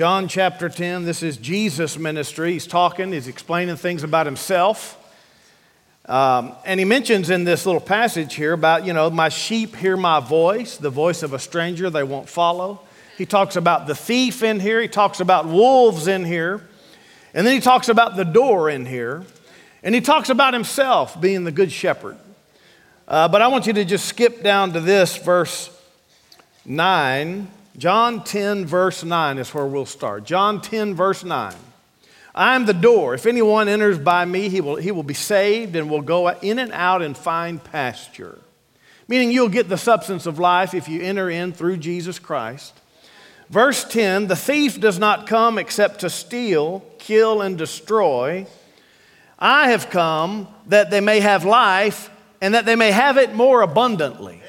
John chapter 10, this is Jesus' ministry. He's talking, he's explaining things about himself. Um, and he mentions in this little passage here about, you know, my sheep hear my voice, the voice of a stranger they won't follow. He talks about the thief in here, he talks about wolves in here, and then he talks about the door in here, and he talks about himself being the good shepherd. Uh, but I want you to just skip down to this verse 9. John 10, verse 9 is where we'll start. John 10, verse 9. I am the door. If anyone enters by me, he will, he will be saved and will go in and out and find pasture. Meaning you'll get the substance of life if you enter in through Jesus Christ. Verse 10 The thief does not come except to steal, kill, and destroy. I have come that they may have life and that they may have it more abundantly.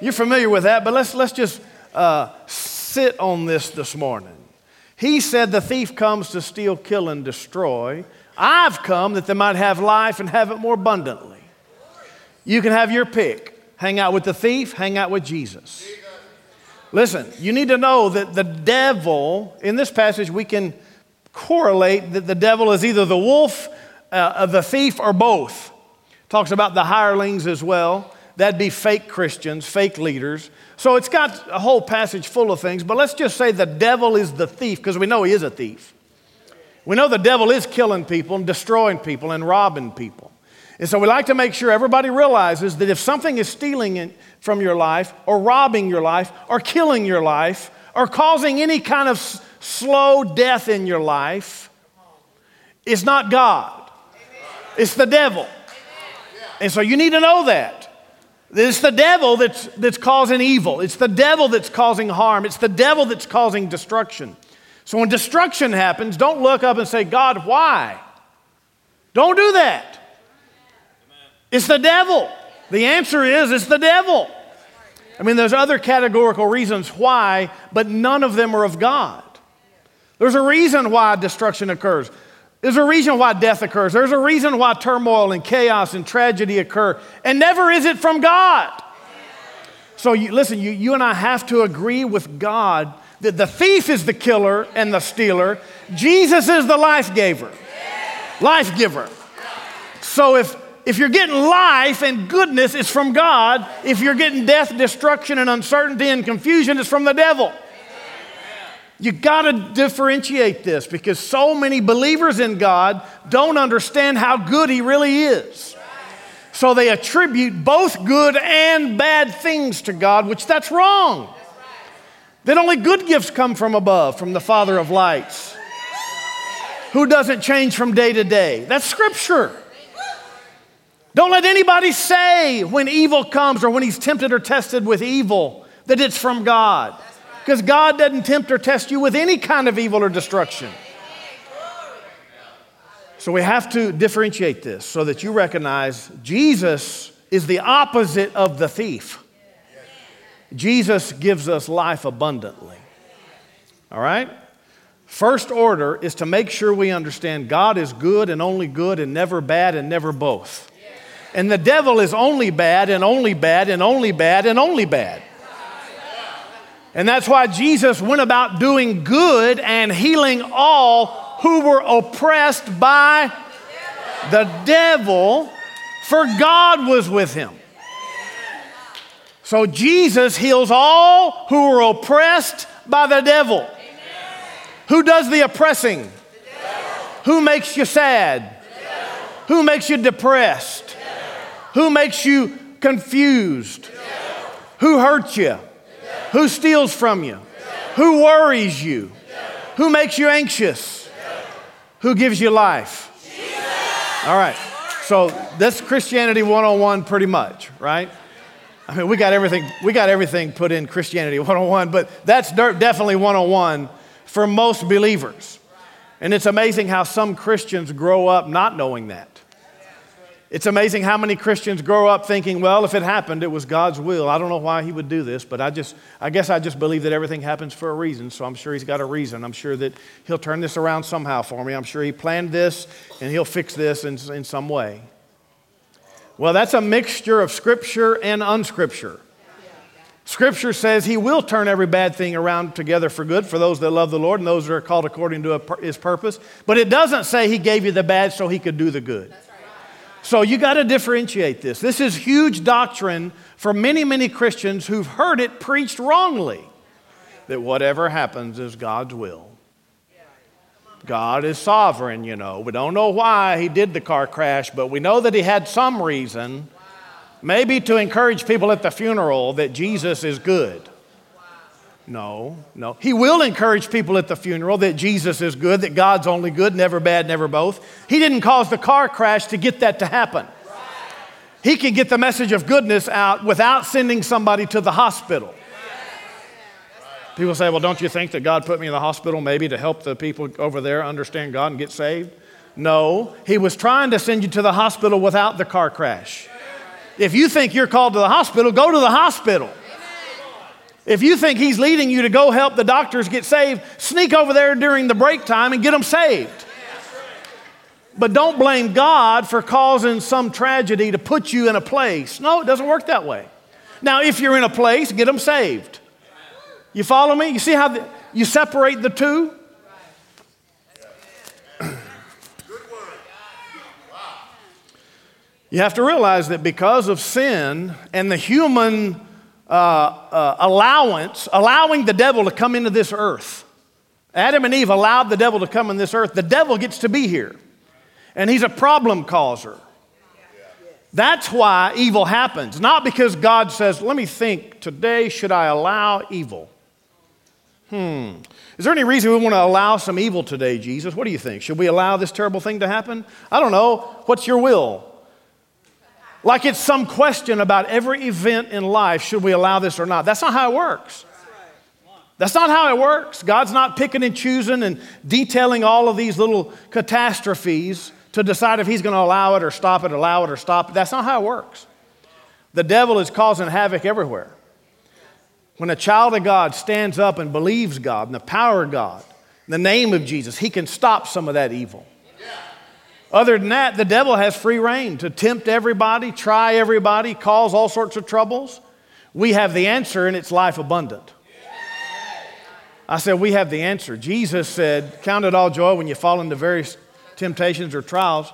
You're familiar with that, but let's, let's just uh, sit on this this morning. He said, The thief comes to steal, kill, and destroy. I've come that they might have life and have it more abundantly. You can have your pick. Hang out with the thief, hang out with Jesus. Listen, you need to know that the devil, in this passage, we can correlate that the devil is either the wolf, uh, the thief, or both. Talks about the hirelings as well. That'd be fake Christians, fake leaders. So it's got a whole passage full of things, but let's just say the devil is the thief because we know he is a thief. We know the devil is killing people and destroying people and robbing people. And so we like to make sure everybody realizes that if something is stealing from your life or robbing your life or killing your life or causing any kind of slow death in your life, it's not God, it's the devil. And so you need to know that. It's the devil that's, that's causing evil. It's the devil that's causing harm. It's the devil that's causing destruction. So when destruction happens, don't look up and say, God, why? Don't do that. It's the devil. The answer is it's the devil. I mean, there's other categorical reasons why, but none of them are of God. There's a reason why destruction occurs. There's a reason why death occurs. There's a reason why turmoil and chaos and tragedy occur. And never is it from God. So you, listen, you, you and I have to agree with God that the thief is the killer and the stealer. Jesus is the life giver. Life giver. So if, if you're getting life and goodness, it's from God. If you're getting death, destruction, and uncertainty and confusion, it's from the devil. You got to differentiate this because so many believers in God don't understand how good He really is. So they attribute both good and bad things to God, which that's wrong. That only good gifts come from above, from the Father of lights, who doesn't change from day to day. That's scripture. Don't let anybody say when evil comes or when he's tempted or tested with evil that it's from God. Because God doesn't tempt or test you with any kind of evil or destruction. So we have to differentiate this so that you recognize Jesus is the opposite of the thief. Jesus gives us life abundantly. All right? First order is to make sure we understand God is good and only good and never bad and never both. And the devil is only bad and only bad and only bad and only bad. And that's why Jesus went about doing good and healing all who were oppressed by the devil, for God was with him. So Jesus heals all who are oppressed by the devil. Who does the oppressing? Who makes you sad? Who makes you depressed? Who makes you confused? Who hurts you? Who steals from you? Who worries you? Who makes you anxious? Who gives you life? All right. So that's Christianity 101 pretty much, right? I mean, we got everything we got everything put in Christianity 101, but that's definitely 101 for most believers. And it's amazing how some Christians grow up not knowing that. It's amazing how many Christians grow up thinking, well, if it happened, it was God's will. I don't know why he would do this, but I just, I guess I just believe that everything happens for a reason. So I'm sure he's got a reason. I'm sure that he'll turn this around somehow for me. I'm sure he planned this and he'll fix this in, in some way. Well, that's a mixture of scripture and unscripture. Scripture says he will turn every bad thing around together for good for those that love the Lord and those that are called according to his purpose. But it doesn't say he gave you the bad so he could do the good. So you got to differentiate this. This is huge doctrine for many, many Christians who've heard it preached wrongly that whatever happens is God's will. God is sovereign, you know. We don't know why he did the car crash, but we know that he had some reason. Maybe to encourage people at the funeral that Jesus is good. No, no. He will encourage people at the funeral that Jesus is good, that God's only good, never bad, never both. He didn't cause the car crash to get that to happen. He can get the message of goodness out without sending somebody to the hospital. People say, well, don't you think that God put me in the hospital maybe to help the people over there understand God and get saved? No, He was trying to send you to the hospital without the car crash. If you think you're called to the hospital, go to the hospital. If you think he's leading you to go help the doctors get saved, sneak over there during the break time and get them saved. But don't blame God for causing some tragedy to put you in a place. No, it doesn't work that way. Now, if you're in a place, get them saved. You follow me? You see how the, you separate the two? You have to realize that because of sin and the human uh, uh, allowance, allowing the devil to come into this earth. Adam and Eve allowed the devil to come in this earth. The devil gets to be here, and he's a problem causer. That's why evil happens, not because God says, Let me think, today should I allow evil? Hmm. Is there any reason we want to allow some evil today, Jesus? What do you think? Should we allow this terrible thing to happen? I don't know. What's your will? Like it's some question about every event in life should we allow this or not? That's not how it works. That's not how it works. God's not picking and choosing and detailing all of these little catastrophes to decide if He's going to allow it or stop it, allow it or stop it. That's not how it works. The devil is causing havoc everywhere. When a child of God stands up and believes God and the power of God, in the name of Jesus, he can stop some of that evil. Other than that, the devil has free reign to tempt everybody, try everybody, cause all sorts of troubles. We have the answer, and it's life abundant. I said, We have the answer. Jesus said, Count it all joy when you fall into various temptations or trials.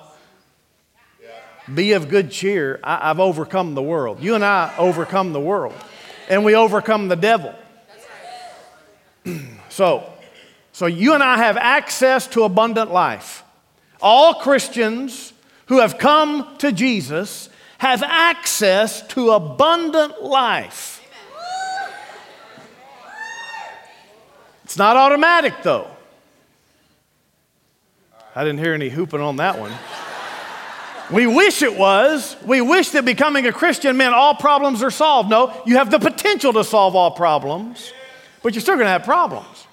Be of good cheer. I, have overcome the world. You and I overcome the world, and we overcome the devil. so, so you and I have access to abundant life. All Christians who have come to Jesus have access to abundant life. It's not automatic, though. I didn't hear any hooping on that one. We wish it was. We wish that becoming a Christian meant all problems are solved. No, you have the potential to solve all problems, but you're still going to have problems.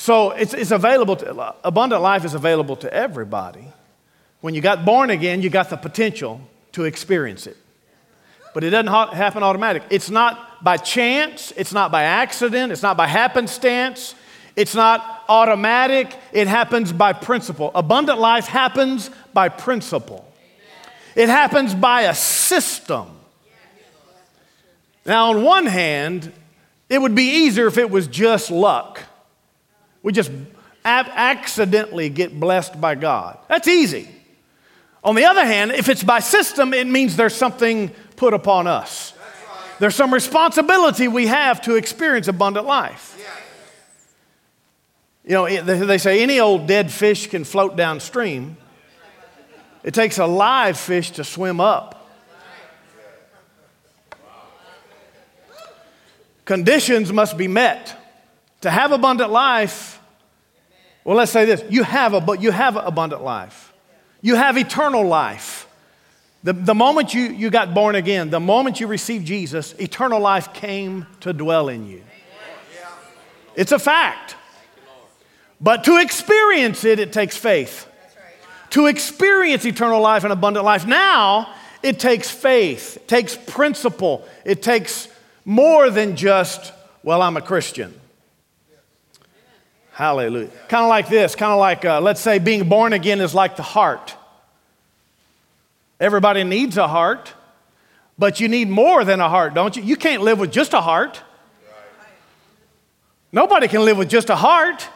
So it's, it's available, to, abundant life is available to everybody. When you got born again, you got the potential to experience it. But it doesn't ha- happen automatic. It's not by chance, it's not by accident, it's not by happenstance, it's not automatic, it happens by principle. Abundant life happens by principle, it happens by a system. Now, on one hand, it would be easier if it was just luck. We just accidentally get blessed by God. That's easy. On the other hand, if it's by system, it means there's something put upon us. There's some responsibility we have to experience abundant life. You know, they say any old dead fish can float downstream. It takes a live fish to swim up. Conditions must be met. To have abundant life, well, let's say this you have, a, you have abundant life, you have eternal life. The, the moment you, you got born again, the moment you received Jesus, eternal life came to dwell in you. It's a fact. But to experience it, it takes faith. To experience eternal life and abundant life now, it takes faith, it takes principle, it takes more than just, well, I'm a Christian. Hallelujah. Kind of like this, kind of like, uh, let's say, being born again is like the heart. Everybody needs a heart, But you need more than a heart, don't you? You can't live with just a heart. Nobody can live with just a heart.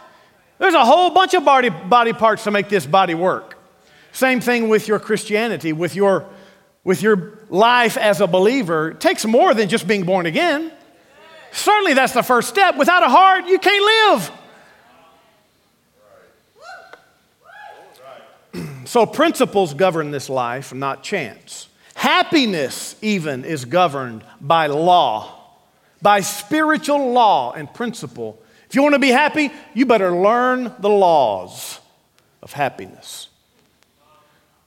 There's a whole bunch of body, body parts to make this body work. Same thing with your Christianity, with your, with your life as a believer. It takes more than just being born again. Certainly, that's the first step. Without a heart, you can't live. So, principles govern this life, not chance. Happiness, even, is governed by law by spiritual law and principle. If you want to be happy, you better learn the laws of happiness.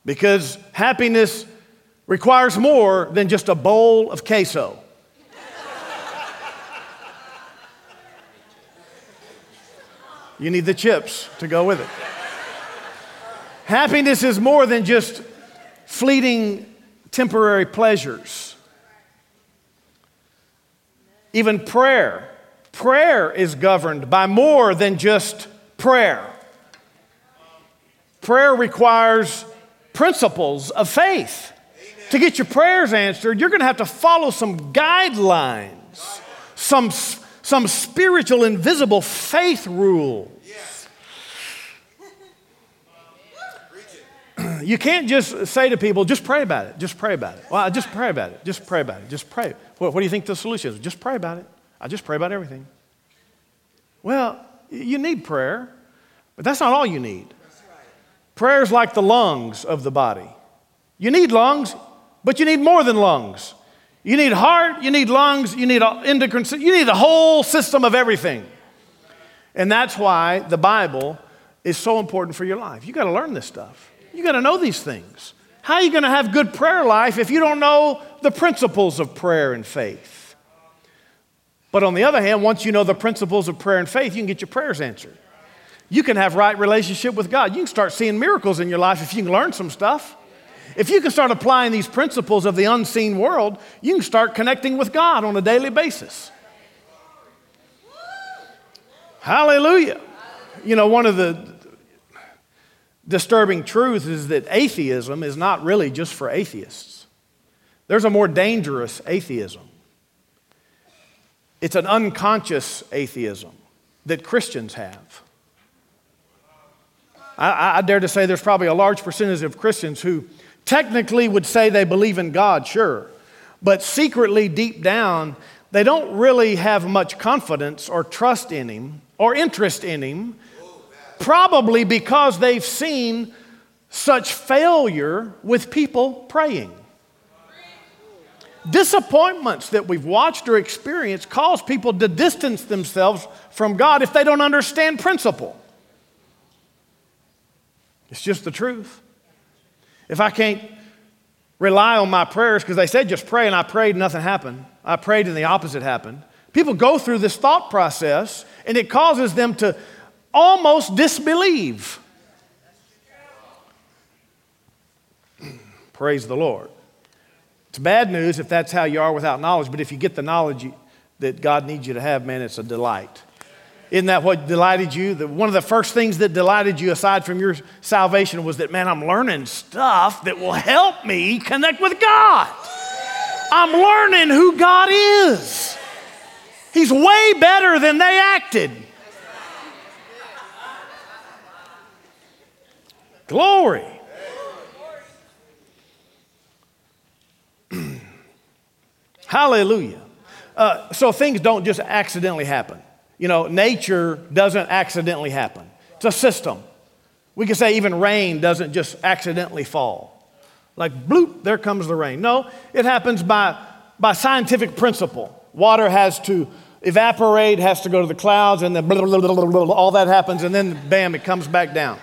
Because happiness requires more than just a bowl of queso. You need the chips to go with it. Happiness is more than just fleeting temporary pleasures. Even prayer. Prayer is governed by more than just prayer. Prayer requires principles of faith. To get your prayers answered, you're going to have to follow some guidelines, some, some spiritual, invisible faith rules. You can't just say to people, just pray about it, just pray about it. Well, just pray about it, just pray about it, just pray. What, what do you think the solution is? Just pray about it. I just pray about everything. Well, you need prayer, but that's not all you need. Prayer is like the lungs of the body. You need lungs, but you need more than lungs. You need heart, you need lungs, you need endocrine, you need the whole system of everything. And that's why the Bible is so important for your life. You got to learn this stuff. You got to know these things. How are you going to have good prayer life if you don't know the principles of prayer and faith? But on the other hand, once you know the principles of prayer and faith, you can get your prayers answered. You can have right relationship with God. You can start seeing miracles in your life if you can learn some stuff. If you can start applying these principles of the unseen world, you can start connecting with God on a daily basis. Hallelujah. You know, one of the disturbing truth is that atheism is not really just for atheists. There's a more dangerous atheism. It's an unconscious atheism that Christians have. I, I, dare to say there's probably a large percentage of Christians who technically would say they believe in God, sure, but secretly, deep down, they don't really have much confidence or trust in Him or interest in Him Probably because they've seen such failure with people praying. Disappointments that we've watched or experienced cause people to distance themselves from God if they don't understand principle. It's just the truth. If I can't rely on my prayers, because they said just pray, and I prayed, and nothing happened. I prayed, and the opposite happened. People go through this thought process, and it causes them to almost disbelieve. Praise the Lord. It's bad news if that's how you are without knowledge, but if you get the knowledge that God needs you to have, man, it's a delight. Isn't that what delighted you? The, one of the first things that delighted you, aside from your salvation, was that, man, I'm learning stuff that will help me connect with God. I'm learning who God is. He's way better than they acted. Glory. Hallelujah. Uh, so things don't just accidentally happen. You know, nature doesn't accidentally happen, it's a system. We can say even rain doesn't just accidentally fall. Like, bloop, there comes the rain. No, it happens by, by scientific principle. Water has to evaporate, has to go to the clouds, and then blah, blah, blah, all that happens, and then bam, it comes back down.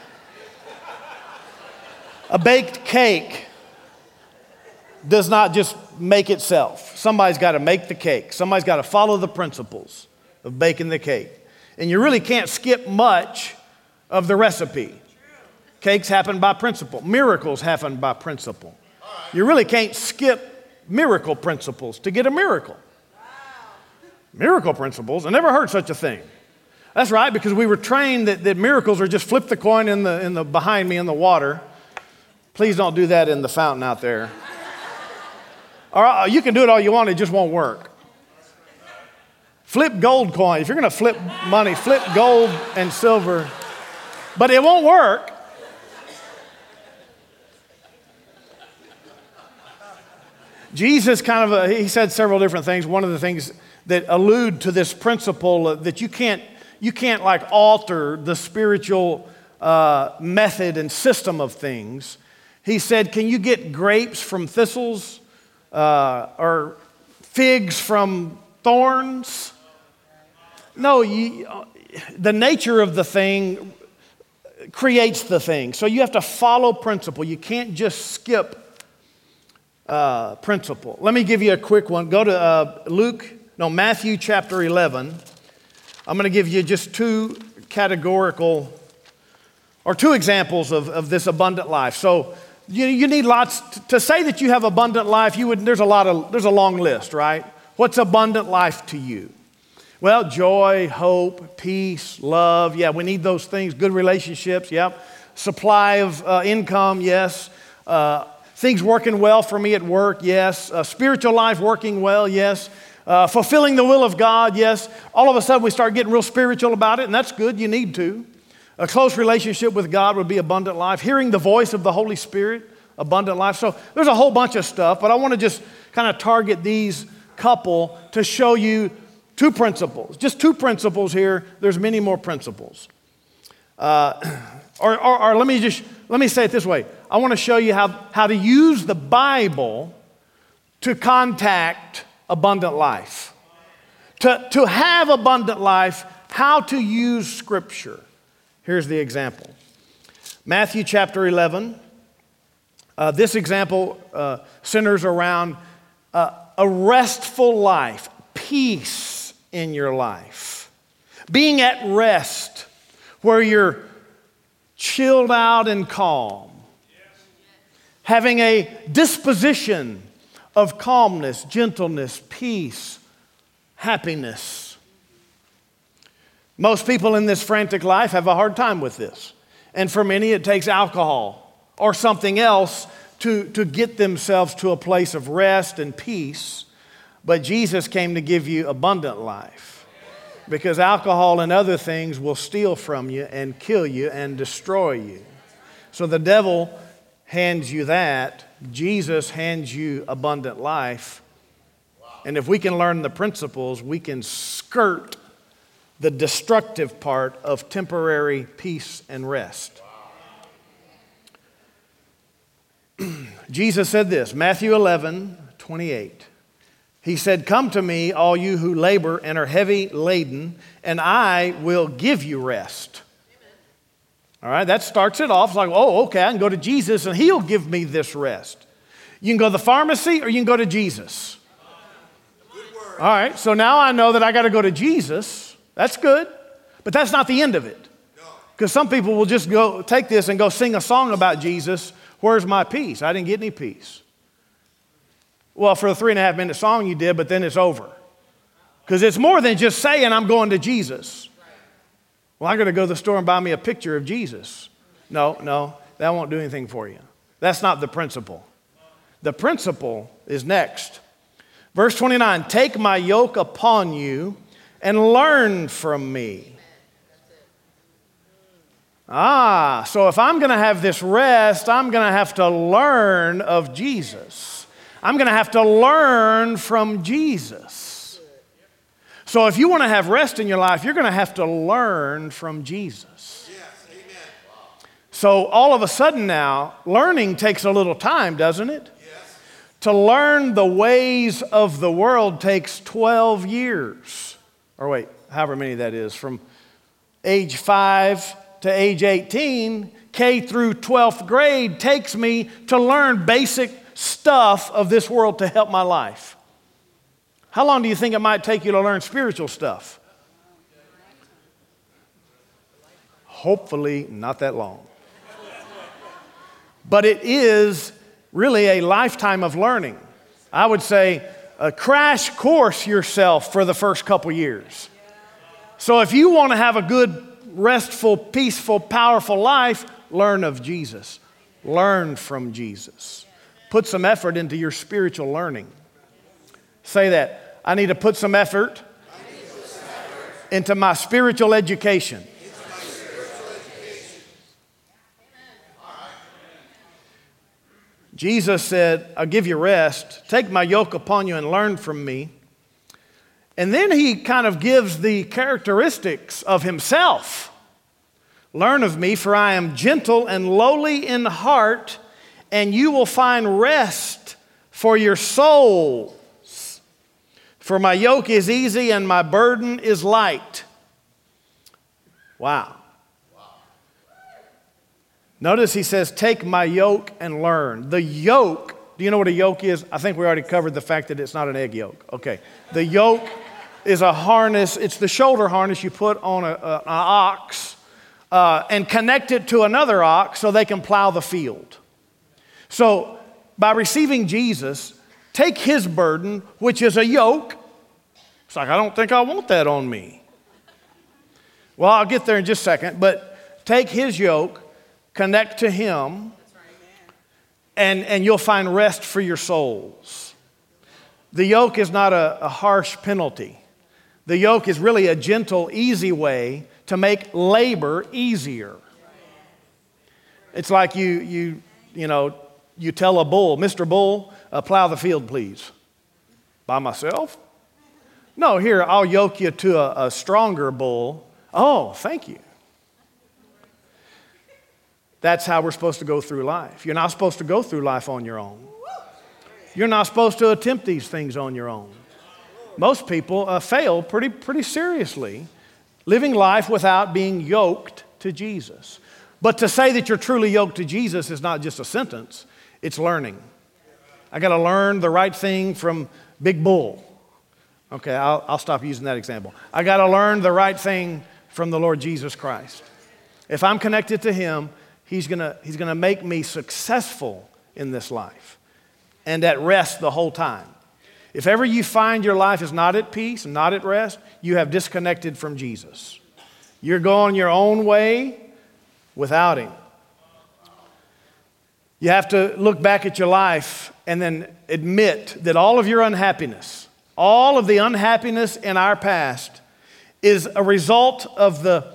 A baked cake does not just make itself. Somebody's got to make the cake, somebody's got to follow the principles of baking the cake. And you really can't skip much of the recipe. Cakes happen by principle, miracles happen by principle. You really can't skip miracle principles to get a miracle. Miracle principles, I never heard such a thing. That's right, because we were trained that, that miracles are just flip the coin in the, in the behind me in the water Please don't do that in the fountain out there. Or uh, you can do it all you want, it just won't work. Flip gold coin. If you're going to flip money, flip gold and silver. But it won't work. Jesus kind of, uh, he said several different things. One of the things that allude to this principle that you can't, you can't like alter the spiritual uh, method and system of things. He said, Can you get grapes from thistles uh, or figs from thorns? No, you, the nature of the thing creates the thing. So you have to follow principle. You can't just skip uh, principle. Let me give you a quick one. Go to uh, Luke, no, Matthew chapter 11. I'm going to give you just two categorical or two examples of, of this abundant life. So you, you need lots to say that you have abundant life. You would, there's a lot of there's a long list, right? What's abundant life to you? Well, joy, hope, peace, love. Yeah, we need those things. Good relationships. Yep. Supply of uh, income. Yes. Uh, things working well for me at work, yes. Uh, spiritual life working well, yes. Uh, fulfilling the will of God, yes. All of a sudden we start getting real spiritual about it, and that's good. You need to. A close relationship with God would be abundant life. Hearing the voice of the Holy Spirit, abundant life. So there's a whole bunch of stuff, but I want to just kind of target these couple to show you two principles. Just two principles here. There's many more principles. Uh, or, or, or let me just let me say it this way I want to show you how, how to use the Bible to contact abundant life. To, to have abundant life, how to use Scripture. Here's the example Matthew chapter 11. Uh, this example uh, centers around uh, a restful life, peace in your life, being at rest where you're chilled out and calm, having a disposition of calmness, gentleness, peace, happiness. Most people in this frantic life have a hard time with this. And for many, it takes alcohol or something else to, to get themselves to a place of rest and peace. But Jesus came to give you abundant life because alcohol and other things will steal from you and kill you and destroy you. So the devil hands you that, Jesus hands you abundant life. And if we can learn the principles, we can skirt the destructive part of temporary peace and rest. Jesus said this Matthew 11, 28. He said, Come to me, all you who labor and are heavy laden, and I will give you rest. All right, that starts it off. It's like, oh, okay, I can go to Jesus and he'll give me this rest. You can go to the pharmacy or you can go to Jesus. All right, so now I know that I got to go to Jesus. That's good, but that's not the end of it. Because some people will just go take this and go sing a song about Jesus. Where's my peace? I didn't get any peace. Well, for a three and a half minute song you did, but then it's over. Because it's more than just saying, I'm going to Jesus. Well, I'm going to go to the store and buy me a picture of Jesus. No, no, that won't do anything for you. That's not the principle. The principle is next. Verse 29 Take my yoke upon you and learn from me. Ah, so if I'm going to have this rest, I'm going to have to learn of Jesus. I'm going to have to learn from Jesus. So if you want to have rest in your life, you're going to have to learn from Jesus. So all of a sudden now, learning takes a little time, doesn't it? To learn the ways of the world takes 12 years. Or wait, however many that is, from age 5 to age 18, K through 12th grade takes me to learn basic stuff of this world to help my life. How long do you think it might take you to learn spiritual stuff? Hopefully, not that long. But it is really a lifetime of learning. I would say a crash course yourself for the first couple years. So if you want to have a good, restful, peaceful, powerful life, learn of Jesus. Learn from Jesus. Put some effort into your spiritual learning. Say that. I need to put some effort, into my spiritual education. Jesus said, I'll give you rest. Take my yoke upon you and learn from me. And then he kind of gives the characteristics of himself. Learn of me, for I am gentle and lowly in heart, and you will find rest for your souls. For my yoke is easy and my burden is light. Wow. Notice he says, Take my yoke and learn. The yoke, do you know what a yoke is? I think we already covered the fact that it's not an egg yolk. Okay. The yoke is a harness, it's the shoulder harness you put on an ox uh, and connect it to another ox so they can plow the field. So, by receiving Jesus, take his burden, which is a yoke. It's like, I don't think I want that on me. Well, I'll get there in just a second, but take his yoke, connect to him, and, and you'll find rest for your souls. The yoke is not a, a harsh penalty. The yoke is really a gentle, easy way to make labor easier. It's like you, you, you know, you tell a bull, Mr. Bull, uh, plow the field, please. By myself? No, here, I'll yoke you to a, a stronger bull. Oh, thank you. That's how we're supposed to go through life. You're not supposed to go through life on your own. You're not supposed to attempt these things on your own most people uh, fail pretty, pretty seriously living life without being yoked to Jesus. But to say that you're truly yoked to Jesus is not just a sentence, it's learning. I got to learn the right thing from Big Bull. Okay, I'll, I'll stop using that example. I got to learn the right thing from the Lord Jesus Christ. If I'm connected to Him, He's gonna, he's gonna make me successful in this life and at rest the whole time. If ever you find your life is not at peace, not at rest, you have disconnected from Jesus. You're going your own way without Him. You have to look back at your life and then admit that all of your unhappiness, all of the unhappiness in our past, is a result of the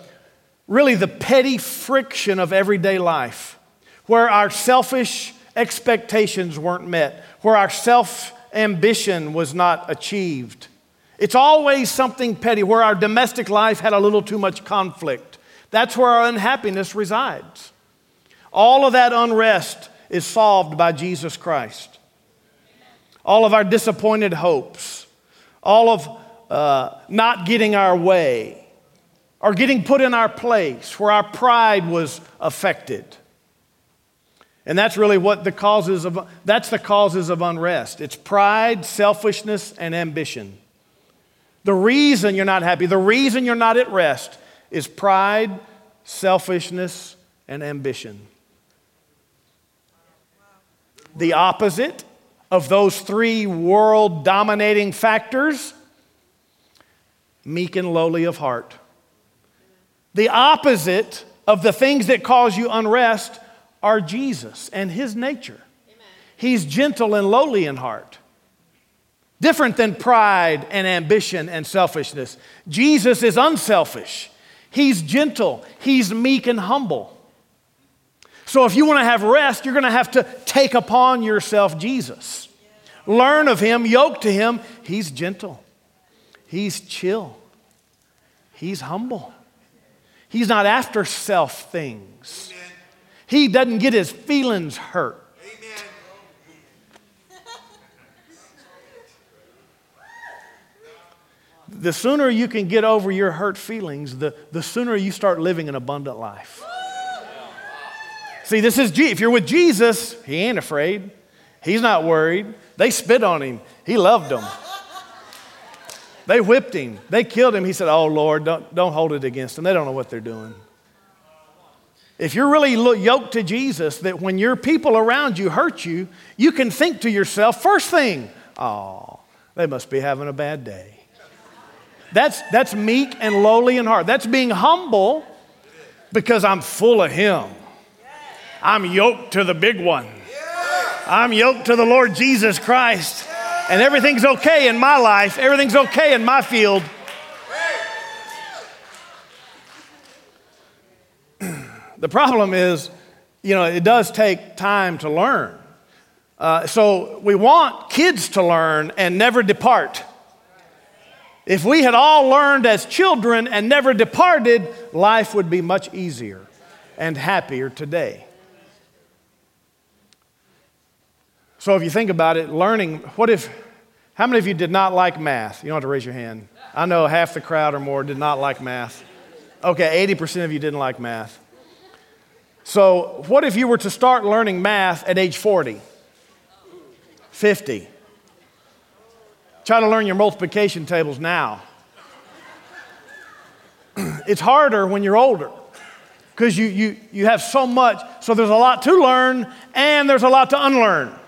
really the petty friction of everyday life, where our selfish expectations weren't met, where our self ambition was not achieved. It's always something petty where our domestic life had a little too much conflict. That's where our unhappiness resides. All of that unrest is solved by Jesus Christ. All of our disappointed hopes, all of uh, not getting our way, or getting put in our place where our pride was affected. And that's really what the causes of that's the causes of unrest. It's pride, selfishness, and ambition. The reason you're not happy, the reason you're not at rest is pride, selfishness, and ambition. The opposite of those three world dominating factors meek and lowly of heart. The opposite of the things that cause you unrest are Jesus and his nature. Amen. He's gentle and lowly in heart. Different than pride and ambition and selfishness. Jesus is unselfish. He's gentle. He's meek and humble. So, if you want to have rest, you're going to have to take upon yourself Jesus. Learn of him, yoke to him. He's gentle, he's chill, he's humble. He's not after self things. He doesn't get his feelings hurt. The sooner you can get over your hurt feelings, the, the sooner you start living an abundant life. See, this is, G- if you're with Jesus, he ain't afraid. He's not worried. They spit on him. He loved them. They whipped him. They killed him. He said, Oh, Lord, don't, don't hold it against them. They don't know what they're doing. If you're really yoked to Jesus, that when your people around you hurt you, you can think to yourself, first thing, oh, they must be having a bad day. That's, that's meek and lowly in heart. That's being humble because I'm full of Him. I'm yoked to the big one. I'm yoked to the Lord Jesus Christ. And everything's okay in my life, everything's okay in my field. the problem is, you know, it does take time to learn. Uh, so we want kids to learn and never depart. If we had all learned as children and never departed, life would be much easier and happier today. So if you think about it, learning, what if, how many of you did not like math? You don't have to raise your hand. I know half the crowd or more did not like math. Okay, 80% of you didn't like math. So, what if you were to start learning math at age 40, 50? Try to learn your multiplication tables now. it's harder when you're older because you, you, you have so much. So, there's a lot to learn and there's a lot to unlearn.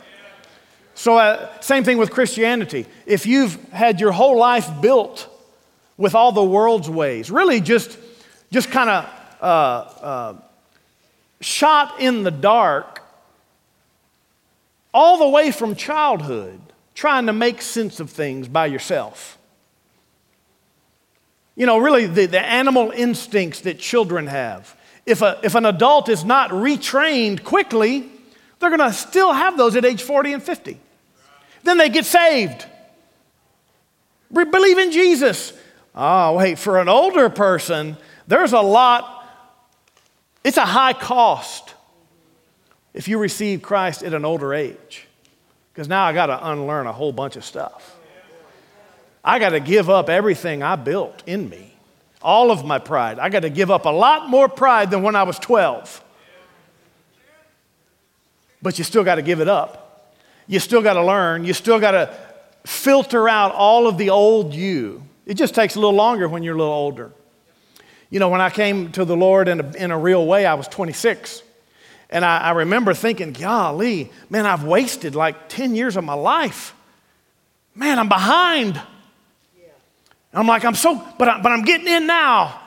So, uh, same thing with Christianity. If you've had your whole life built with all the world's ways, really just, just kind of uh, uh, shot in the dark all the way from childhood, trying to make sense of things by yourself. You know, really, the, the animal instincts that children have. If, a, if an adult is not retrained quickly, they're going to still have those at age 40 and 50. Then they get saved. Believe in Jesus. Oh, wait, for an older person, there's a lot it's a high cost if you receive Christ at an older age, because now I got to unlearn a whole bunch of stuff. I got to give up everything I built in me, all of my pride. I got to give up a lot more pride than when I was 12. But you still got to give it up. You still got to learn. You still got to filter out all of the old you. It just takes a little longer when you're a little older. You know, when I came to the Lord in a, in a real way, I was 26. And I, I remember thinking, golly, man, I've wasted like 10 years of my life. Man, I'm behind. Yeah. I'm like, I'm so, but, I, but I'm getting in now.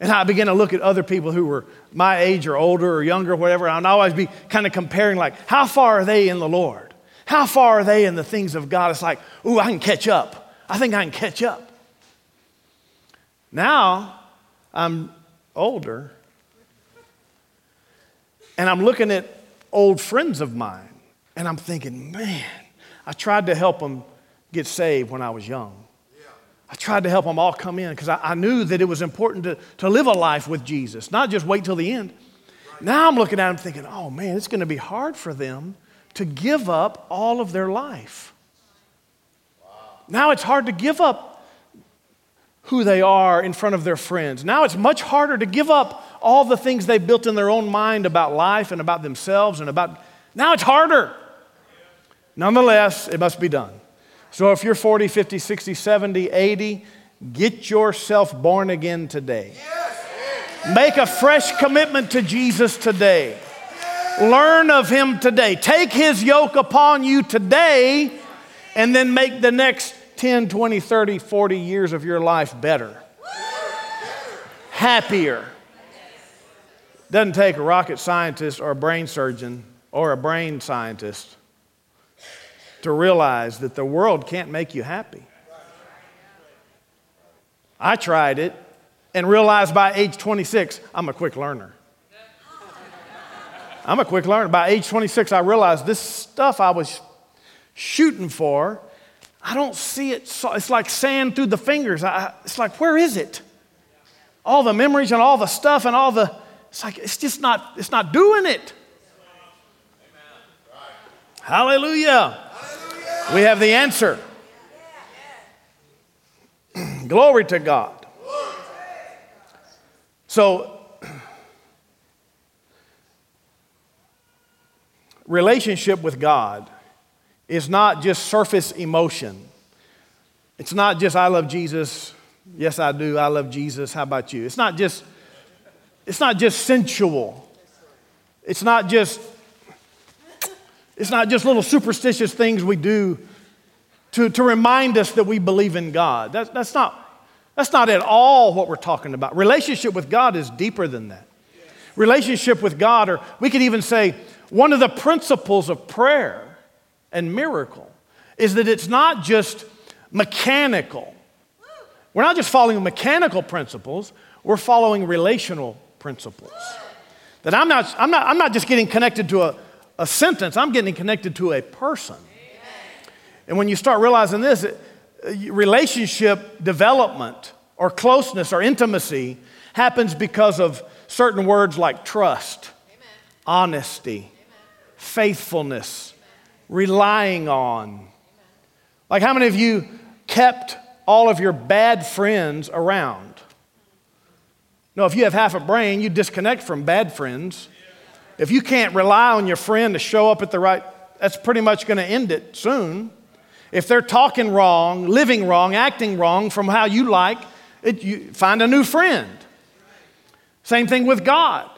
And I began to look at other people who were my age or older or younger, or whatever. I'd always be kind of comparing, like, how far are they in the Lord? How far are they in the things of God? It's like, ooh, I can catch up. I think I can catch up. Now, I'm older and I'm looking at old friends of mine and I'm thinking, man, I tried to help them get saved when I was young. I tried to help them all come in because I, I, knew that it was important to, to live a life with Jesus, not just wait till the end. Now I'm looking at them thinking, oh man, it's going to be hard for them to give up all of their life. Wow. Now it's hard to give up who they are in front of their friends. Now it's much harder to give up all the things they've built in their own mind about life and about themselves and about. Now it's harder. Nonetheless, it must be done. So if you're 40, 50, 60, 70, 80, get yourself born again today. Make a fresh commitment to Jesus today. Learn of him today. Take his yoke upon you today and then make the next 10, 20, 30, 40 years of your life better, happier. Doesn't take a rocket scientist or a brain surgeon or a brain scientist to realize that the world can't make you happy. I tried it and realized by age 26, I'm a quick learner. I'm a quick learner. By age 26, I realized this stuff I was shooting for I don't see it. So, it's like sand through the fingers. I, it's like, where is it? All the memories and all the stuff and all the, it's like, it's just not, it's not doing it. Hallelujah. Hallelujah. We have the answer. Glory to God. So, relationship with God is not just surface emotion. It's not just, I love Jesus. Yes, I do. I love Jesus. How about you? It's not just, it's not just sensual. It's not just, it's not just little superstitious things we do to, to remind us that we believe in God. That's, that's, not, that's not at all what we're talking about. Relationship with God is deeper than that. Relationship with God, or we could even say one of the principles of prayer and miracle is that it's not just mechanical. We're not just following mechanical principles, we're following relational principles. That I'm not, I'm not, I'm not just getting connected to a, a sentence, I'm getting connected to a person. And when you start realizing this, relationship development or closeness or intimacy happens because of certain words like trust, Amen. honesty. Faithfulness, relying on. Like, how many of you kept all of your bad friends around? No, if you have half a brain, you disconnect from bad friends. If you can't rely on your friend to show up at the right, that's pretty much going to end it soon. If they're talking wrong, living wrong, acting wrong from how you like, it, you find a new friend. Same thing with God.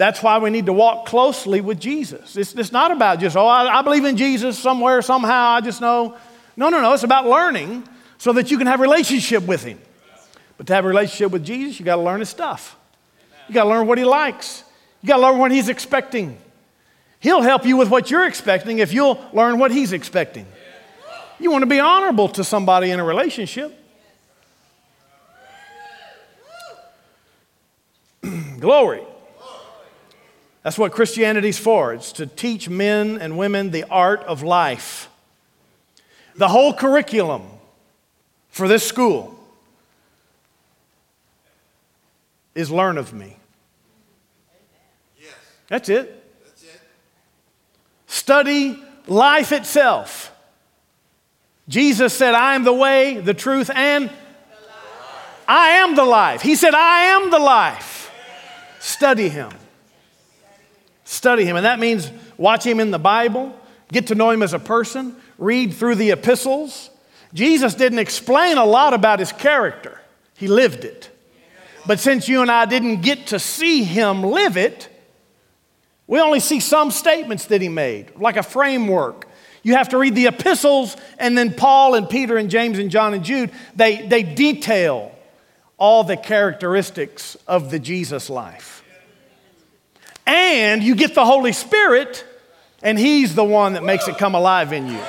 That's why we need to walk closely with Jesus. It's, it's not about just, oh, I, I believe in Jesus somewhere, somehow, I just know. No, no, no. It's about learning so that you can have a relationship with Him. But to have a relationship with Jesus, you got to learn His stuff. You got to learn what He likes. You got to learn what He's expecting. He'll help you with what you're expecting if you'll learn what He's expecting. You want to be honorable to somebody in a relationship. Glory. That's what Christianity's for. It's to teach men and women the art of life. The whole curriculum for this school is learn of me. That's it. That's it. Study life itself. Jesus said, I am the way, the truth, and I am the life. He said, I am the life. Study him. Study him. And that means watch him in the Bible, get to know him as a person, read through the epistles. Jesus didn't explain a lot about his character, he lived it. But since you and I didn't get to see him live it, we only see some statements that he made, like a framework. You have to read the epistles, and then Paul and Peter and James and John and Jude, they, they detail all the characteristics of the Jesus life. And you get the Holy Spirit, and He's the one that makes it come alive in you.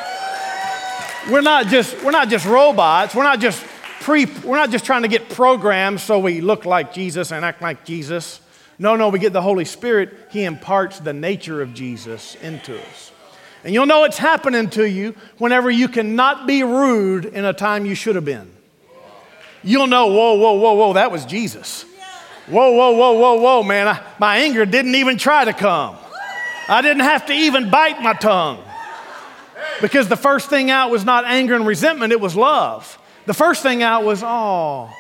We're not just, we're not just robots, we're not just pre, we're not just trying to get programmed so we look like Jesus and act like Jesus. No, no, we get the Holy Spirit, He imparts the nature of Jesus into us. And you'll know it's happening to you whenever you cannot be rude in a time you should have been. You'll know, whoa, whoa, whoa, whoa, that was Jesus. Whoa, whoa, whoa, whoa, whoa, man, I, my anger didn't even try to come. I didn't have to even bite my tongue. Because the first thing out was not anger and resentment, it was love. The first thing out was, oh,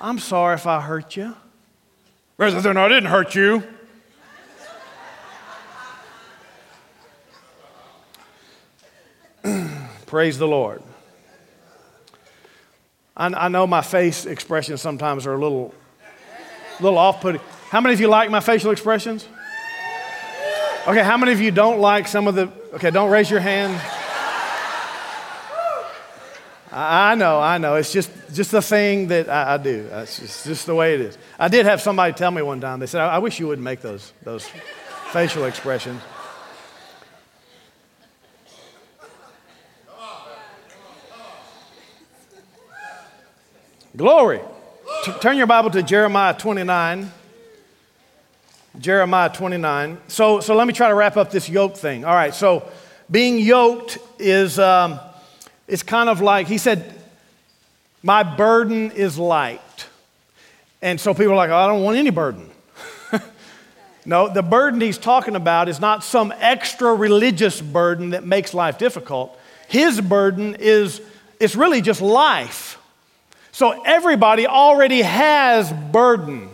I'm sorry if I hurt you. Rather than I didn't hurt you. Praise the Lord. I, I, know my face expressions sometimes are a little, little off putting. How many of you like my facial expressions? Okay, how many of you don't like some of the. Okay, don't raise your hand. I, I know, I know. It's just, just the thing that I, I do. It's just, just, the way it is. I did have somebody tell me one time, they said, I, I wish you wouldn't make those, those facial expressions. Glory. T- turn your Bible to Jeremiah 29. Jeremiah 29. So, so let me try to wrap up this yoke thing. All right, so being yoked is um, it's kind of like, he said, My burden is light. And so people are like, oh, I don't want any burden. no, the burden he's talking about is not some extra religious burden that makes life difficult. His burden is, it's really just life. So everybody already has burden.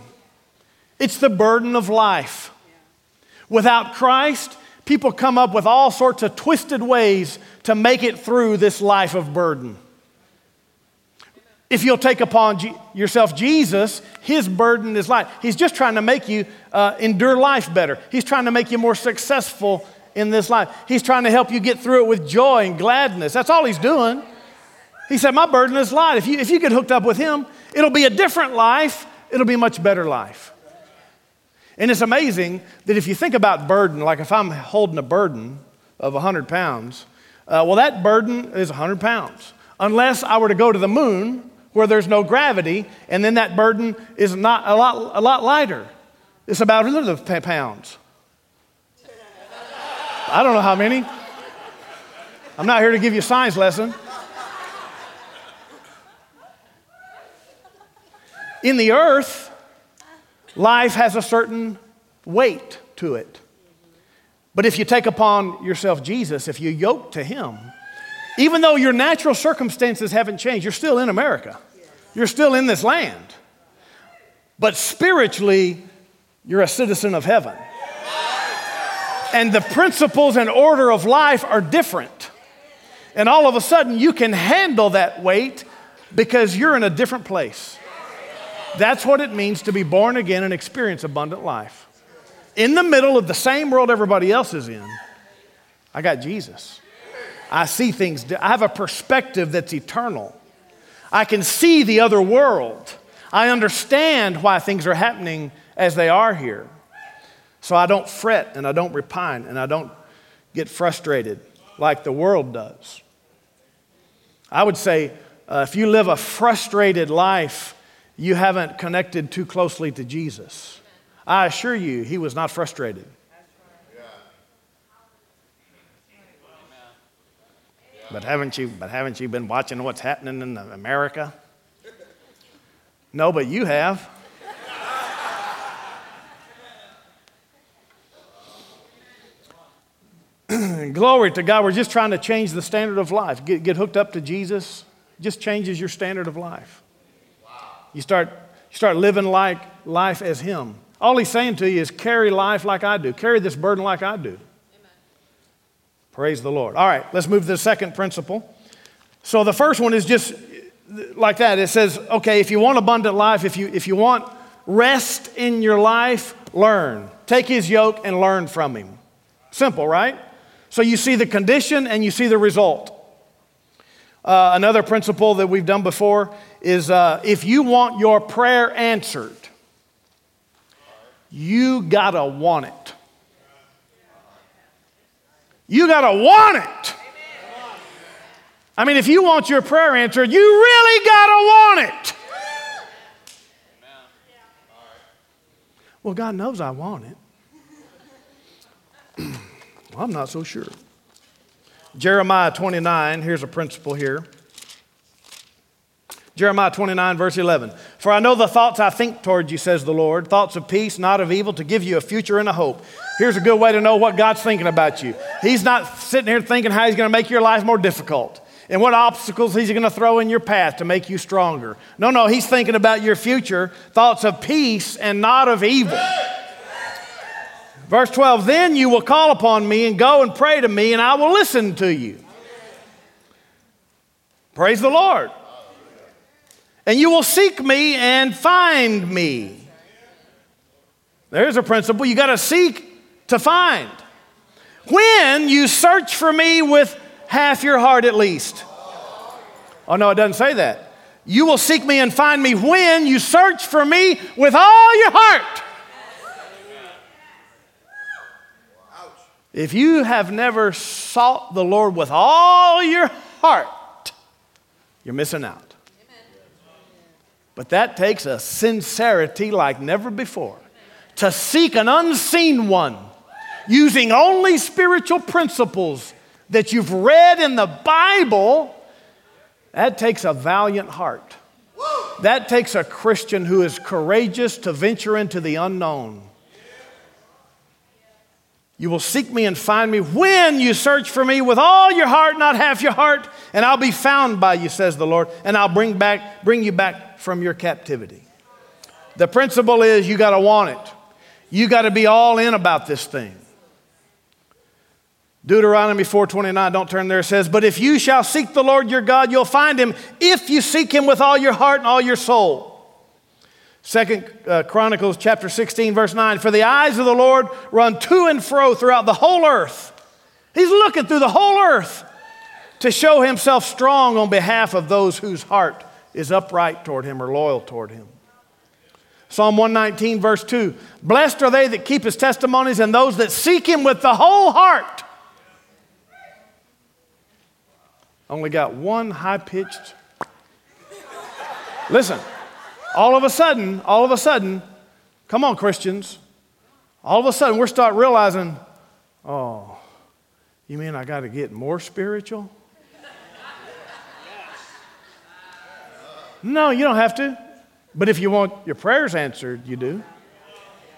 It's the burden of life. Without Christ, people come up with all sorts of twisted ways to make it through this life of burden. If you'll take upon yourself Jesus, his burden is light. He's just trying to make you uh, endure life better. He's trying to make you more successful in this life. He's trying to help you get through it with joy and gladness. That's all he's doing. He said, My burden is light. If you, if you get hooked up with him, it'll be a different life, it'll be a much better life. And it's amazing that if you think about burden, like if I'm holding a burden of 100 pounds, Uh, well, that burden is 100 pounds. Unless I were to go to the moon where there's no gravity, and then that burden is not a lot, a lot lighter. It's about 100 pounds. I don't know how many. I'm not here to give you a science lesson. In the earth, life has a certain weight to it. But if you take upon yourself Jesus, if you yoke to him, even though your natural circumstances haven't changed, you're still in America. You're still in this land. But spiritually, you're a citizen of heaven. And the principles and order of life are different. And all of a sudden, you can handle that weight because you're in a different place. That's what it means to be born again and experience abundant life. In the middle of the same world everybody else is in, I got Jesus. I see things, I have a perspective that's eternal. I can see the other world. I understand why things are happening as they are here. So I don't fret and I don't repine and I don't get frustrated like the world does. I would say uh, if you live a frustrated life, you haven't connected too closely to Jesus. I assure you, he was not frustrated. But haven't you, but haven't you been watching what's happening in America? No, but you have. Glory to God. We're just trying to change the standard of life. Get, get hooked up to Jesus just changes your standard of life. You start, you start living like life as Him. All He's saying to you is carry life like I do, carry this burden like I do. Amen. Praise the Lord. All right, let's move to the second principle. So the first one is just like that. It says, okay, if you want abundant life, if you, if you want rest in your life, learn. Take His yoke and learn from Him. Simple, right? So you see the condition and you see the result. Uh, another principle that we've done before is uh, if you want your prayer answered, you gotta want it. You gotta want it. I mean, if you want your prayer answered, you really gotta want it. Well, God knows I want it. Well, I'm not so sure. Jeremiah 29, here's a principle here. Jeremiah 29, verse 11. For I know the thoughts I think towards you, says the Lord, thoughts of peace, not of evil, to give you a future and a hope. Here's a good way to know what God's thinking about you. He's not sitting here thinking how He's going to make your life more difficult and what obstacles He's going to throw in your path to make you stronger. No, no, He's thinking about your future, thoughts of peace and not of evil. Verse 12, then you will call upon me and go and pray to me, and I will listen to you. Praise the Lord. And you will seek me and find me. There's a principle you got to seek to find. When you search for me with half your heart at least. Oh, no, it doesn't say that. You will seek me and find me when you search for me with all your heart. If you have never sought the Lord with all your heart, you're missing out. But that takes a sincerity like never before to seek an unseen one using only spiritual principles that you've read in the Bible. That takes a valiant heart. That takes a Christian who is courageous to venture into the unknown. You will seek me and find me when you search for me with all your heart, not half your heart, and I'll be found by you, says the Lord, and I'll bring, back, bring you back from your captivity. The principle is you got to want it. You got to be all in about this thing. Deuteronomy 4:29, don't turn there, says, "But if you shall seek the Lord your God, you'll find him if you seek him with all your heart and all your soul." Second uh, Chronicles chapter 16, verse 9 For the eyes of the Lord run to and fro throughout the whole earth. He's looking through the whole earth to show himself strong on behalf of those whose heart is upright toward him or loyal toward him. Psalm 119, verse 2 Blessed are they that keep his testimonies and those that seek him with the whole heart. only got one high pitched. Listen, all of a sudden, all of a sudden, come on, Christians, all of a sudden we're start realizing, oh, you mean I got to get more spiritual? No, you don't have to. But if you want your prayers answered, you do.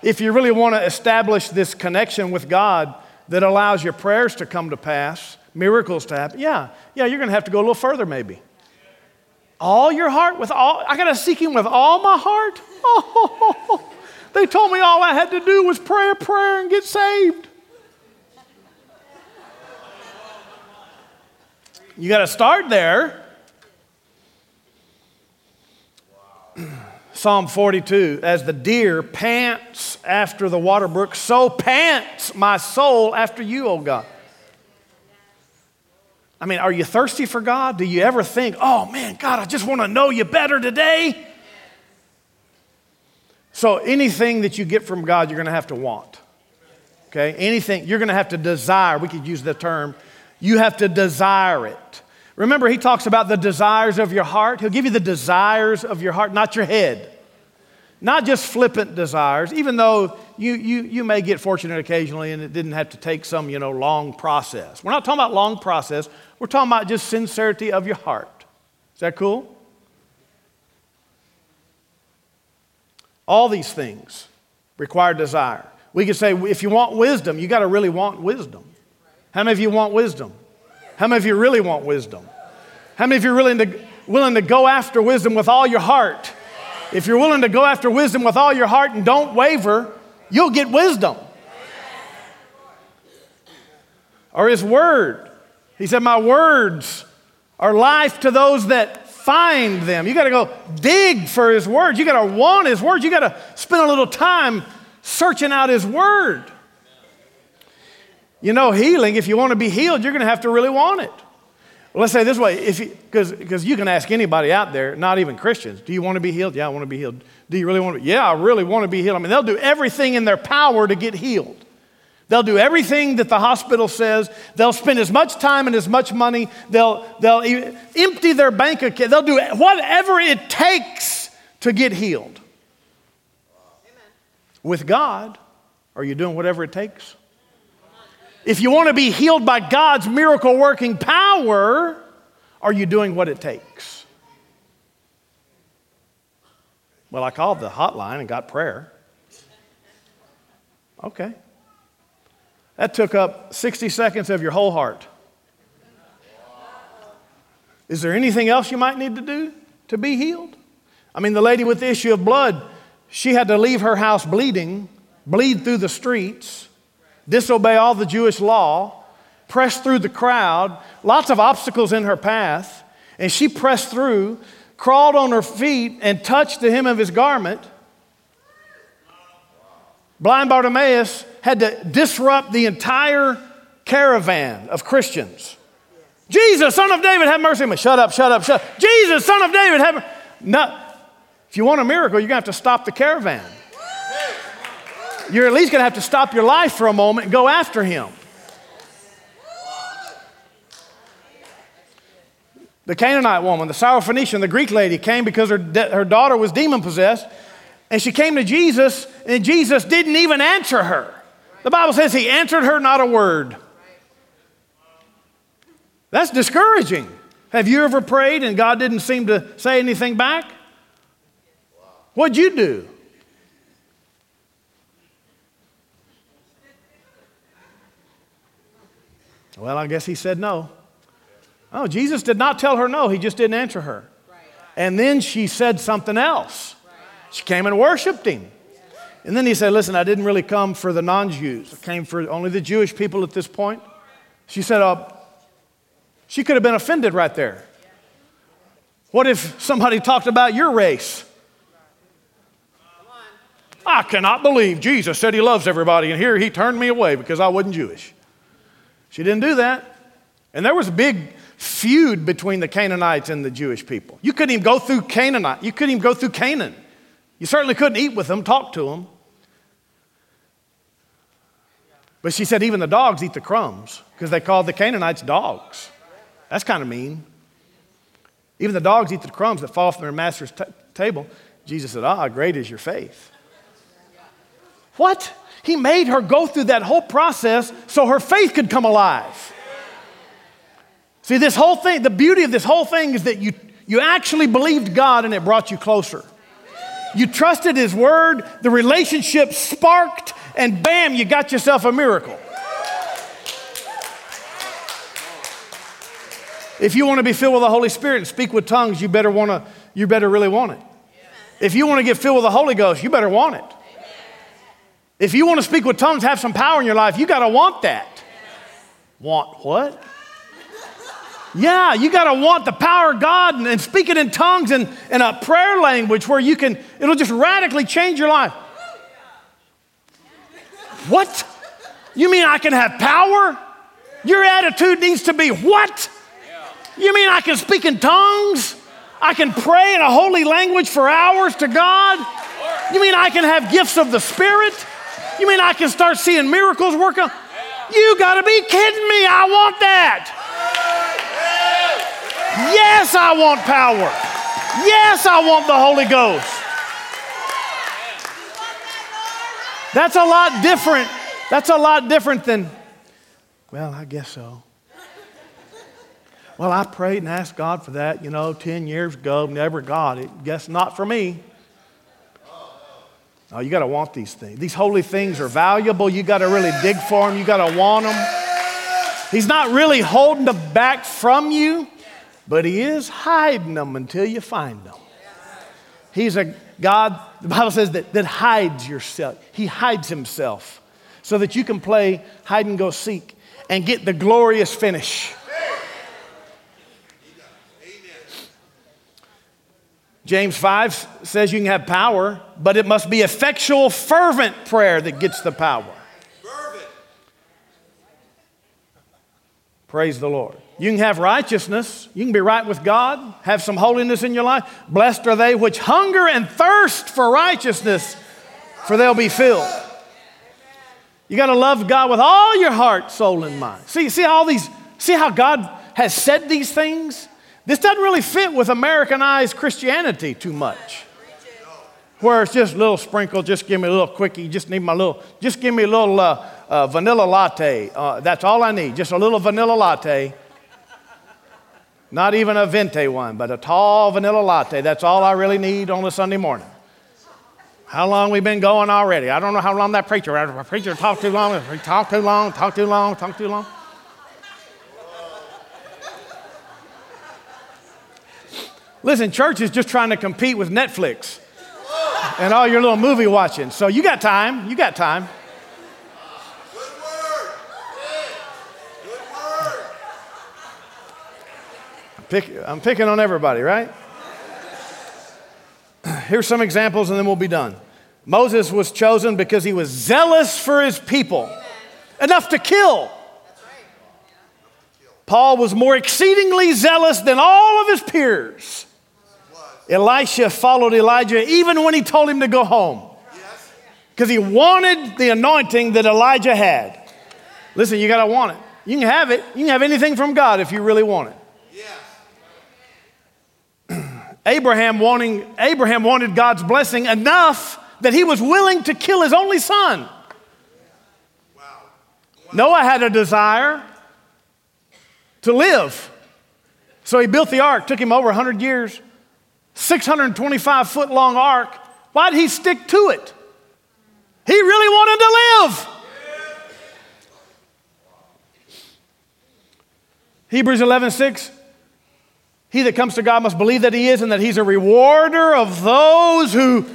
If you really want to establish this connection with God that allows your prayers to come to pass, miracles to happen, yeah, yeah, you're going to have to go a little further maybe. All your heart, with all, I got to seek Him with all my heart. Oh, they told me all I had to do was pray a prayer and get saved. You got to start there. Psalm 42 As the deer pants after the water brook, so pants my soul after you, O God. I mean, are you thirsty for God? Do you ever think, oh man, God, I just want to know you better today? So, anything that you get from God, you're going to have to want. Okay? Anything, you're going to have to desire. We could use the term, you have to desire it. Remember, he talks about the desires of your heart. He'll give you the desires of your heart, not your head. Not just flippant desires, even though you, you, you may get fortunate occasionally and it didn't have to take some, you know, long process. We're not talking about long process. We're talking about just sincerity of your heart. Is that cool? All these things require desire. We could say if you want wisdom, you got to really want wisdom. How many of you want wisdom? How many of you really want wisdom? How many of you are to, willing to go after wisdom with all your heart? If you're willing to go after wisdom with all your heart and don't waver, you'll get wisdom. Or his word. He said, My words are life to those that find them. You got to go dig for his words. You got to want his words. You got to spend a little time searching out his word. You know, healing, if you want to be healed, you're going to have to really want it. Well, let's say this way, if because because you can ask anybody out there, not even Christians, do you want to be healed? Yeah, I want to be healed. Do you really want to? Be? Yeah, I really want to be healed. I mean, they'll do everything in their power to get healed. They'll do everything that the hospital says. They'll spend as much time and as much money. They'll, they'll empty their bank account. They'll do whatever it takes to get healed. Amen. With God, are you doing whatever it takes? If you want to be healed by God's miracle working power, are you doing what it takes? Well, I called the hotline and got prayer. Okay. That took up 60 seconds of your whole heart. Is there anything else you might need to do to be healed? I mean, the lady with the issue of blood, she had to leave her house bleeding, bleed through the streets disobey all the Jewish law, press through the crowd, lots of obstacles in her path, and she pressed through, crawled on her feet, and touched the hem of his garment. Blind Bartimaeus had to disrupt the entire caravan of Christians. Jesus, son of David, have mercy on me. Shut up, shut up, shut up. Jesus, son of David, have No. If you want a miracle, you're going to have to stop the caravan you're at least going to have to stop your life for a moment and go after him. The Canaanite woman, the Syrophoenician, the Greek lady came because her, de- her daughter was demon possessed. And she came to Jesus, and Jesus didn't even answer her. The Bible says he answered her not a word. That's discouraging. Have you ever prayed and God didn't seem to say anything back? What'd you do? Well, I guess he said no. Oh, Jesus did not tell her no, he just didn't answer her. And then she said something else. She came and worshiped him. And then he said, Listen, I didn't really come for the non Jews, I came for only the Jewish people at this point. She said, uh, She could have been offended right there. What if somebody talked about your race? I cannot believe Jesus said he loves everybody, and here he turned me away because I wasn't Jewish. She didn't do that. And there was a big feud between the Canaanites and the Jewish people. You couldn't even go through Canaanite. You couldn't even go through Canaan. You certainly couldn't eat with them, talk to them. But she said even the dogs eat the crumbs because they called the Canaanites dogs. That's kind of mean. Even the dogs eat the crumbs that fall from their master's t- table. Jesus said, Ah, great is your faith. What? He made her go through that whole process so her faith could come alive. See, this whole thing, the beauty of this whole thing is that you, you actually believed God and it brought you closer. You trusted His word, the relationship sparked, and bam, you got yourself a miracle. If you want to be filled with the Holy Spirit and speak with tongues, you better want to, you better really want it. If you want to get filled with the Holy Ghost, you better want it. If you want to speak with tongues, have some power in your life, you got to want that. Want what? Yeah, you got to want the power of God and, and speak it in tongues and in a prayer language where you can, it'll just radically change your life. What? You mean I can have power? Your attitude needs to be what? You mean I can speak in tongues? I can pray in a holy language for hours to God? You mean I can have gifts of the Spirit? You mean I can start seeing miracles working? You got to be kidding me. I want that. Yes, I want power. Yes, I want the Holy Ghost. That's a lot different. That's a lot different than, well, I guess so. Well, I prayed and asked God for that, you know, 10 years ago, never got it. Guess not for me. Oh, you got to want these things. These holy things are valuable. You got to really dig for them. You got to want them. He's not really holding them back from you but He is hiding them until you find them. He's a God, the Bible says that, that hides yourself. He hides Himself so that you can play hide and go seek and get the glorious finish. James 5 says you can have power, but it must be effectual, fervent prayer that gets the power. Praise the Lord. You can have righteousness. You can be right with God, have some holiness in your life. Blessed are they which hunger and thirst for righteousness, for they'll be filled. You got to love God with all your heart, soul, and mind. See, see all these, see how God has said these things? This doesn't really fit with Americanized Christianity too much. Where it's just a little sprinkle, just give me a little quickie, just need my little, just give me a little uh, uh, vanilla latte. Uh, that's all I need, just a little vanilla latte. Not even a venti one, but a tall vanilla latte. That's all I really need on a Sunday morning. How long we been going already? I don't know how long that preacher. Preacher talked too long. Talked too long. Talked too long. Talked too long. Listen, church is just trying to compete with Netflix and all your little movie watching. So you got time. You got time. Good word. Good word. I'm, pick, I'm picking on everybody, right? Here's some examples and then we'll be done. Moses was chosen because he was zealous for his people, enough to kill. Paul was more exceedingly zealous than all of his peers. Elisha followed Elijah even when he told him to go home because he wanted the anointing that Elijah had. Listen, you got to want it. You can have it. You can have anything from God if you really want it. Abraham wanting Abraham wanted God's blessing enough that he was willing to kill his only son. Wow. Wow. Noah had a desire to live. So he built the ark, took him over 100 years, 625 foot long ark. Why did he stick to it? He really wanted to live. Hebrews 11, 6. He that comes to God must believe that He is and that He's a rewarder of those who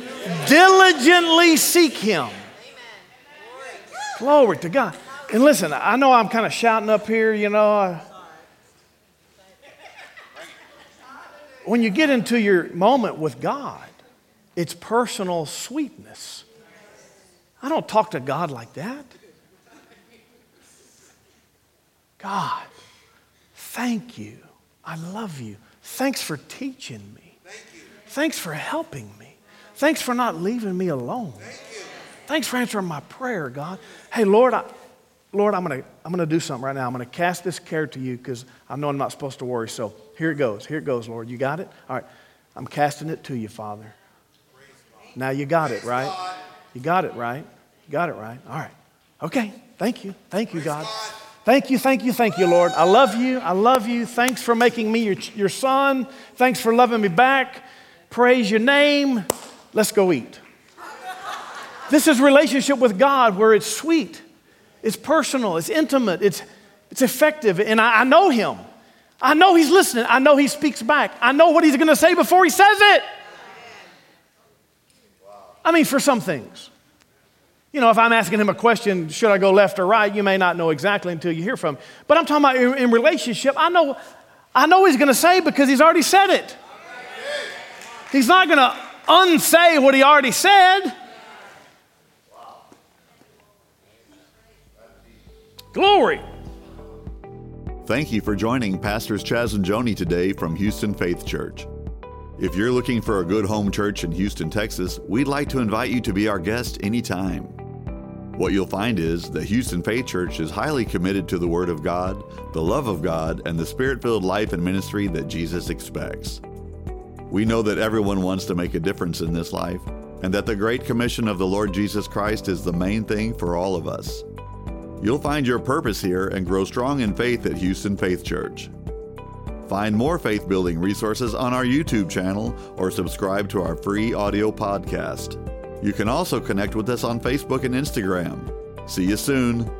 diligently seek Him. Glory to God. And listen, I know I'm kind of shouting up here, you know. When you get into your moment with God, it's personal sweetness. I don't talk to God like that. God, thank you. I love you. Thanks for teaching me. Thanks for helping me. Thanks for not leaving me alone. Thanks for answering my prayer, God. Hey, Lord, I, Lord, I'm going to I'm going to do something right now. I'm going to cast this care to you because I know I'm not supposed to worry. So here it goes. Here it goes, Lord. You got it? All right. I'm casting it to you, Father. Now you got it, right? You got it, right? You got it, right? All right. Okay. Thank you. Thank you, God. Thank you, thank you, thank you, Lord. I love you. I love you. Thanks for making me your, your son. Thanks for loving me back. Praise your name. Let's go eat. This is relationship with God where it's sweet, it's personal, it's intimate, it's, it's effective, and I, I know Him. I know He's listening. I know He speaks back. I know what He's going to say before He says it. I mean, for some things. You know, if I'm asking him a question, should I go left or right, you may not know exactly until you hear from him. But I'm talking about in, in relationship, I know, I know he's going to say because he's already said it. He's not going to unsay what he already said. Glory. Thank you for joining Pastors Chas and Joni today from Houston Faith Church. If you're looking for a good home church in Houston, Texas, we'd like to invite you to be our guest anytime. What you'll find is that Houston Faith Church is highly committed to the Word of God, the love of God, and the spirit filled life and ministry that Jesus expects. We know that everyone wants to make a difference in this life, and that the Great Commission of the Lord Jesus Christ is the main thing for all of us. You'll find your purpose here and grow strong in faith at Houston Faith Church. Find more faith building resources on our YouTube channel or subscribe to our free audio podcast. You can also connect with us on Facebook and Instagram. See you soon.